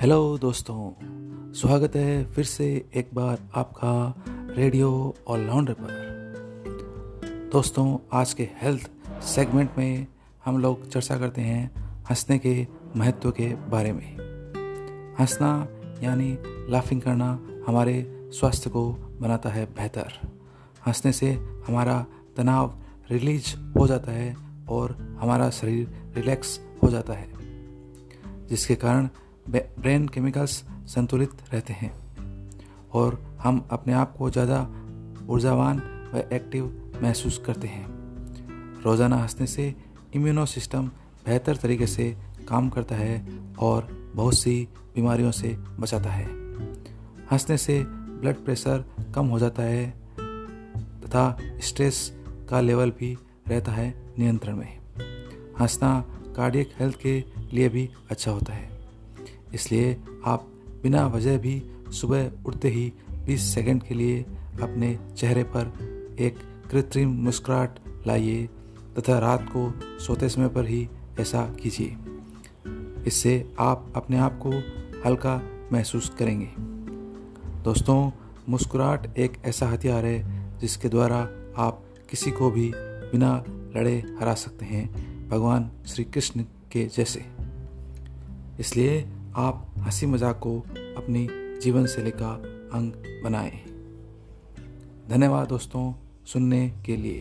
Hello दोस्तों, स्वागत है फिर से एक बार आपका रेडियो और ऑलराउंडर पर। दोस्तों, आज के हेल्थ सेगमेंट में हम लोग चर्चा करते हैं हंसने के महत्व के बारे में। हंसना यानी लाफिंग करना हमारे स्वास्थ्य को बनाता है बेहतर। हंसने से हमारा तनाव रिलीज़ हो जाता है और हमारा शरीर रिलैक्स हो जाता है, जिसके कारण ब्रेन केमिकल्स संतुलित रहते हैं और हम अपने आप को ज़्यादा ऊर्जावान व एक्टिव महसूस करते हैं। रोज़ाना हंसने से इम्यूनो सिस्टम बेहतर तरीके से काम करता है और बहुत सी बीमारियों से बचाता है। हंसने से ब्लड प्रेशर कम हो जाता है तथा स्ट्रेस का लेवल भी रहता है नियंत्रण में। हंसना कार्डियक हेल्थ के लिए भी अच्छा होता है। इसलिए आप बिना वजह भी सुबह उठते ही 20 सेकंड के लिए अपने चेहरे पर एक कृत्रिम मुस्कुराहट लाइए तथा रात को सोते समय पर ही ऐसा कीजिए। इससे आप अपने आप को हल्का महसूस करेंगे। दोस्तों, मुस्कुराहट एक ऐसा हथियार है जिसके द्वारा आप किसी को भी बिना लड़े हरा सकते हैं, भगवान श्री कृष्ण के जैसे। इसलिए आप हँसी मज़ाक को अपनी जीवन शैली का अंग बनाएँ। धन्यवाद दोस्तों सुनने के लिए।